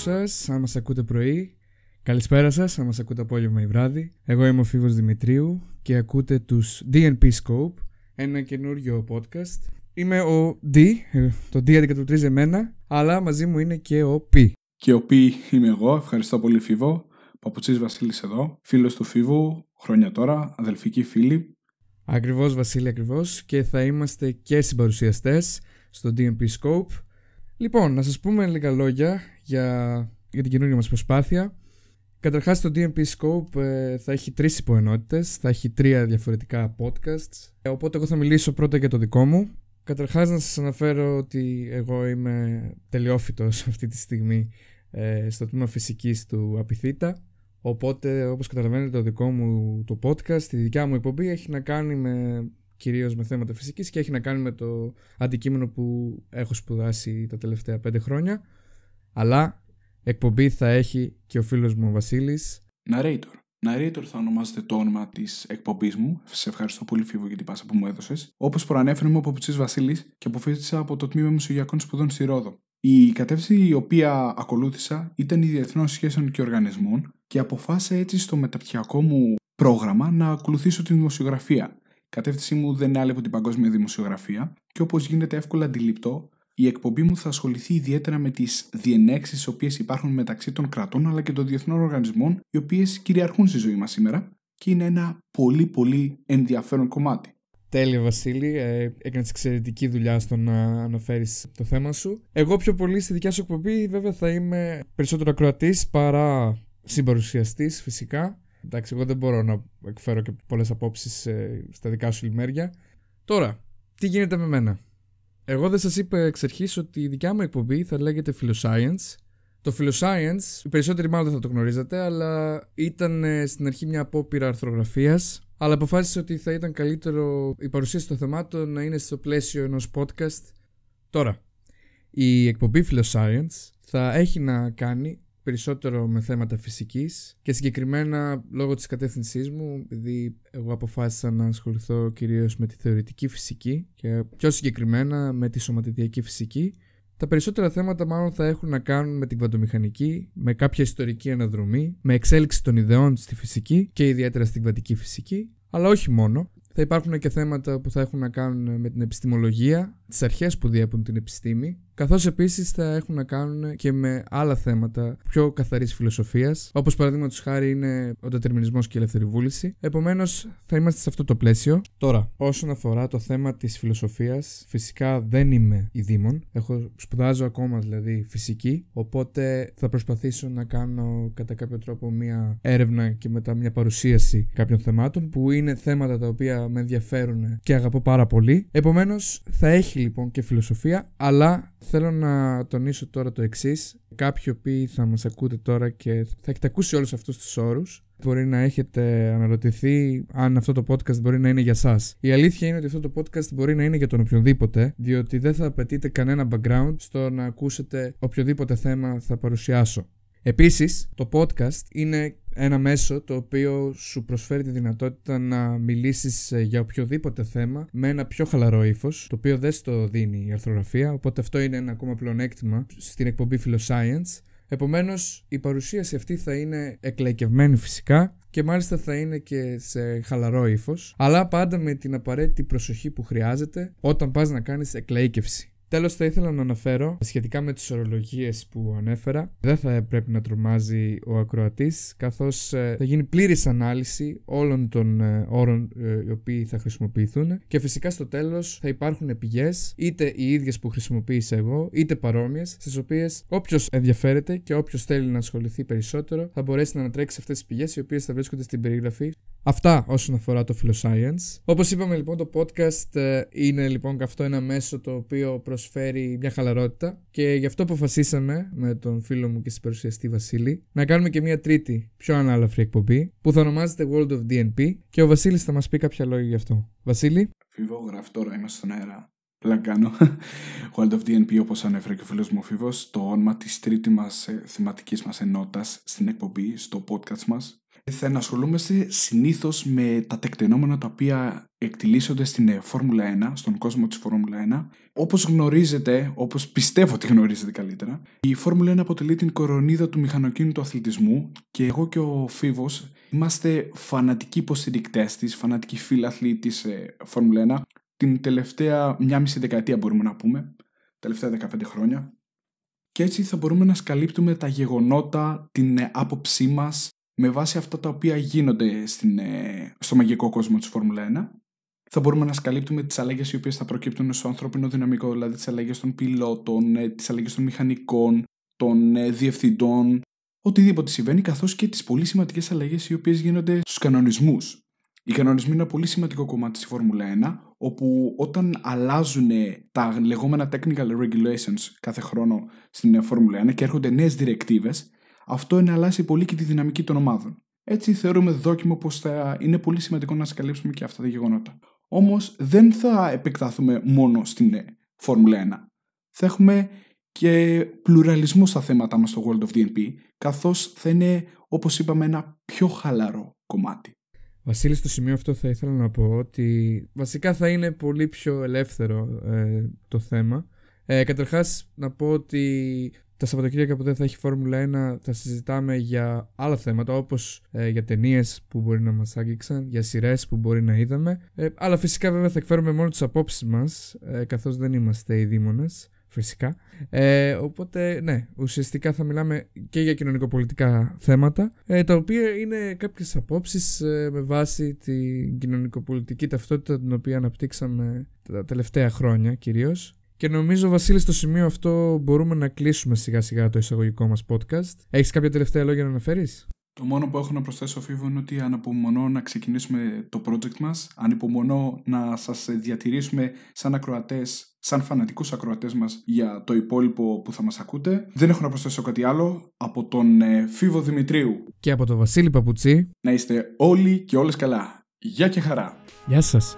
σας, αν μας ακούτε πρωί. Καλησπέρα σας, αν μας ακούτε απόγευμα ή βράδυ. Εγώ είμαι ο Φίβος Δημητρίου και ακούτε τους DNP Scope, ένα καινούριο podcast. Είμαι ο D, ε, το D αντικατοπτρίζει εμένα, αλλά μαζί μου είναι και ο P. Και ο P είμαι εγώ, ευχαριστώ πολύ Φίβο. Παπουτσής Βασίλης εδώ, φίλος του Φίβου, χρόνια τώρα, αδελφικοί φίλοι. Ακριβώς Βασίλη, ακριβώς και θα είμαστε και συμπαρουσιαστές στο DMP Scope. Λοιπόν, να σας πούμε λίγα λόγια για, για την καινούργια μας προσπάθεια. Καταρχάς το DMP Scope ε, θα έχει τρεις υποενότητες, θα έχει τρία διαφορετικά podcasts. Ε, οπότε εγώ θα μιλήσω πρώτα για το δικό μου. Καταρχάς να σας αναφέρω ότι εγώ είμαι τελειόφυτος αυτή τη στιγμή ε, στο τμήμα φυσικής του Απιθύτα. Οπότε όπως καταλαβαίνετε το δικό μου το podcast, η δικιά μου εκπομπή έχει να κάνει με κυρίως με θέματα φυσικής και έχει να κάνει με το αντικείμενο που έχω σπουδάσει τα τελευταία πέντε χρόνια. Αλλά εκπομπή θα έχει και ο φίλος μου ο Βασίλης. Narrator. Narrator θα ονομάζεται το όνομα της εκπομπής μου. Σε ευχαριστώ πολύ, Φίβο, για την πάσα που μου έδωσες. Όπως προανέφερε, είμαι ο Παπουτσής Βασίλης και αποφύτησα από το τμήμα Μεσογειακών Σπουδών στη Ρόδο. Η κατεύθυνση η οποία ακολούθησα ήταν η Διεθνών Σχέσεων και Οργανισμών και αποφάσισα έτσι στο μεταπτυχιακό μου πρόγραμμα να ακολουθήσω την δημοσιογραφία. Η κατεύθυνσή μου δεν είναι άλλη από την παγκόσμια δημοσιογραφία και όπως γίνεται εύκολα αντιληπτό, η εκπομπή μου θα ασχοληθεί ιδιαίτερα με τις διενέξεις οι οποίες υπάρχουν μεταξύ των κρατών αλλά και των διεθνών οργανισμών, οι οποίες κυριαρχούν στη ζωή μας σήμερα και είναι ένα πολύ πολύ ενδιαφέρον κομμάτι. Τέλεια Βασίλη, ε, έκανες εξαιρετική δουλειά στο να αναφέρεις το θέμα σου. Εγώ πιο πολύ στη δικιά σου εκπομπή βέβαια θα είμαι περισσότερο ακροατής παρά συμπαρουσιαστής φυσικά. Εντάξει, εγώ δεν μπορώ να εκφέρω και πολλές απόψεις ε, στα δικά σου λιμέρια. Τώρα, τι γίνεται με μένα; Εγώ δεν σας είπα εξ αρχής ότι η δικιά μου εκπομπή θα λέγεται Philoscience. Το Philoscience, οι περισσότεροι μάλλον δεν θα το γνωρίζατε, αλλά ήταν ε, στην αρχή μια απόπειρα αρθρογραφίας αλλά αποφάσισα ότι θα ήταν καλύτερο η παρουσίαση των θεμάτων να είναι στο πλαίσιο ενός podcast. Τώρα, η εκπομπή Philoscience θα έχει να κάνει περισσότερο με θέματα φυσικής και συγκεκριμένα λόγω της κατεύθυνσής μου, επειδή εγώ αποφάσισα να ασχοληθώ κυρίως με τη θεωρητική φυσική και πιο συγκεκριμένα με τη σωματιδιακή φυσική, τα περισσότερα θέματα μάλλον θα έχουν να κάνουν με την κβαντομηχανική, με κάποια ιστορική αναδρομή, με εξέλιξη των ιδεών στη φυσική και ιδιαίτερα στην κβαντική φυσική, αλλά όχι μόνο. Θα υπάρχουν και θέματα που θα έχουν να κάνουν με την επιστημολογία, τις αρχές που διέπουν την επιστήμη καθώς επίσης θα έχουν να κάνουν και με άλλα θέματα πιο καθαρής φιλοσοφίας, όπως παραδείγματος χάρη είναι ο δετερμινισμός και η ελεύθερη βούληση. Επομένως θα είμαστε σε αυτό το πλαίσιο. Τώρα, όσον αφορά το θέμα της φιλοσοφίας, φυσικά δεν είμαι η Δήμον, έχω σπουδάζω ακόμα δηλαδή φυσική, οπότε θα προσπαθήσω να κάνω κατά κάποιο τρόπο μια έρευνα και μετά μια παρουσίαση κάποιων θεμάτων που είναι θέματα τα οποία με ενδιαφέρουν και αγαπώ πάρα πολύ. Επομένως θα έχει λοιπόν και φιλοσοφία, αλλά Θέλω να τονίσω τώρα το εξής. Κάποιοι οποίοι θα μας ακούτε τώρα και θα έχετε ακούσει όλους αυτούς τους όρους μπορεί να έχετε αναρωτηθεί αν αυτό το podcast μπορεί να είναι για σας. Η αλήθεια είναι ότι αυτό το podcast μπορεί να είναι για τον οποιονδήποτε, διότι δεν θα απαιτείτε κανένα background στο να ακούσετε οποιοδήποτε θέμα θα παρουσιάσω. Επίσης, το podcast είναι ένα μέσο το οποίο σου προσφέρει τη δυνατότητα να μιλήσεις ε, για οποιοδήποτε θέμα με ένα πιο χαλαρό ύφος, το οποίο δεν στο δίνει η αρθρογραφία, οπότε αυτό είναι ένα ακόμα πλεονέκτημα στην εκπομπή Philoscience. Επομένως, η παρουσίαση αυτή θα είναι εκλαϊκευμένη φυσικά και μάλιστα θα είναι και σε χαλαρό ύφος, αλλά πάντα με την απαραίτητη προσοχή που χρειάζεται όταν πας να κάνεις εκλαίκευση. Τέλος, θα ήθελα να αναφέρω σχετικά με τις ορολογίες που ανέφερα. Δεν θα πρέπει να τρομάζει ο ακροατής, καθώς ε, θα γίνει πλήρης ανάλυση όλων των ε, όρων ε, οι οποίοι θα χρησιμοποιηθούν. Και φυσικά στο τέλος θα υπάρχουν πηγέ, είτε οι ίδιες που χρησιμοποίησα εγώ, είτε παρόμοιες, στις οποίες όποιος ενδιαφέρεται και όποιος θέλει να ασχοληθεί περισσότερο θα μπορέσει να ανατρέξει αυτές τις πηγές, οι οποίες θα βρίσκονται στην περιγραφή Αυτά όσον αφορά το Philoscience. Όπως είπαμε λοιπόν το podcast ε, είναι λοιπόν αυτό ένα μέσο το οποίο προσφέρει μια χαλαρότητα και γι' αυτό αποφασίσαμε με τον φίλο μου και συμπαρουσιαστή Βασίλη να κάνουμε και μια τρίτη πιο ανάλαφρη εκπομπή που θα ονομάζεται World of DNP και ο Βασίλης θα μας πει κάποια λόγια γι' αυτό. Βασίλη. Φίβο, γράφει τώρα, είμαστε στον αέρα. Πλακάνω. World of DNP, όπως ανέφερε και ο φίλος μου ο Φίβος, το όνομα της τρίτης μας θεματικής μας ενότητας στην εκπομπή, στο podcast μας. Θα ενασχολούμαστε συνήθως με τα τεκτενόμενα τα οποία εκτιλήσονται στην ε, Φόρμουλα 1, στον κόσμο της Φόρμουλα 1. Όπως γνωρίζετε, όπως πιστεύω ότι γνωρίζετε καλύτερα, η Φόρμουλα 1 αποτελεί την κορονίδα του μηχανοκίνητου αθλητισμού και εγώ και ο Φίβος είμαστε φανατικοί υποστηρικτές της, φανατικοί φίλαθλοι της ε, Φόρμουλα 1 την τελευταία μια μισή δεκαετία μπορούμε να πούμε, τελευταία 15 χρόνια. Και έτσι θα μπορούμε να σκαλύπτουμε τα γεγονότα, την ε, άποψή μας με βάση αυτά τα οποία γίνονται στην, ε, στο μαγικό κόσμο της Φόρμουλα 1. Θα μπορούμε να σκαλύπτουμε τις αλλαγές οι οποίες θα προκύπτουν στο ανθρώπινο δυναμικό, δηλαδή τις αλλαγές των πιλότων, ε, τις αλλαγές των μηχανικών, των ε, διευθυντών, οτιδήποτε συμβαίνει, καθώς και τις πολύ σημαντικές αλλαγές οι οποίες γίνονται στους κανονισμούς. Οι κανονισμοί είναι ένα πολύ σημαντικό κομμάτι στη Φόρμουλα 1, όπου όταν αλλάζουν τα λεγόμενα technical regulations κάθε χρόνο στην Φόρμουλα 1 και έρχονται νέες διρεκτίβες, αυτό είναι αλλάζει πολύ και τη δυναμική των ομάδων. Έτσι θεωρούμε δόκιμο πως θα είναι πολύ σημαντικό να σκαλύψουμε και αυτά τα γεγονότα. Όμως δεν θα επεκταθούμε μόνο στην ε, Φόρμουλα 1. Θα έχουμε και πλουραλισμό στα θέματα μας στο World of DNP, καθώς θα είναι, όπως είπαμε, ένα πιο χαλαρό κομμάτι. Βασίλη, στο σημείο αυτό θα ήθελα να πω ότι βασικά θα είναι πολύ πιο ελεύθερο ε, το θέμα. Ε, καταρχάς να πω ότι τα Σαββατοκύριακα που δεν θα έχει Φόρμουλα 1 θα συζητάμε για άλλα θέματα όπως ε, για ταινίες που μπορεί να μας άγγιξαν, για σειρές που μπορεί να είδαμε. Ε, αλλά φυσικά βέβαια θα εκφέρουμε μόνο τις απόψεις μας ε, καθώς δεν είμαστε οι δήμονες φυσικά. Ε, οπότε, ναι, ουσιαστικά θα μιλάμε και για κοινωνικοπολιτικά θέματα, ε, τα οποία είναι κάποιες απόψεις ε, με βάση την κοινωνικοπολιτική ταυτότητα την οποία αναπτύξαμε τα τελευταία χρόνια κυρίως. Και νομίζω, Βασίλη, στο σημείο αυτό μπορούμε να κλείσουμε σιγά σιγά το εισαγωγικό μας podcast. Έχεις κάποια τελευταία λόγια να αναφέρεις; Το μόνο που έχω να προσθέσω, Φίβο, είναι ότι ανυπομονώ να ξεκινήσουμε το project μας. Ανυπομονώ να σας διατηρήσουμε σαν ακροατές, σαν φανατικούς ακροατές μας για το υπόλοιπο που θα μας ακούτε. Δεν έχω να προσθέσω κάτι άλλο. Από τον ε, Φίβο Δημητρίου και από τον Βασίλη Παπουτσί να είστε όλοι και όλες καλά. Γεια και χαρά. Γεια σας.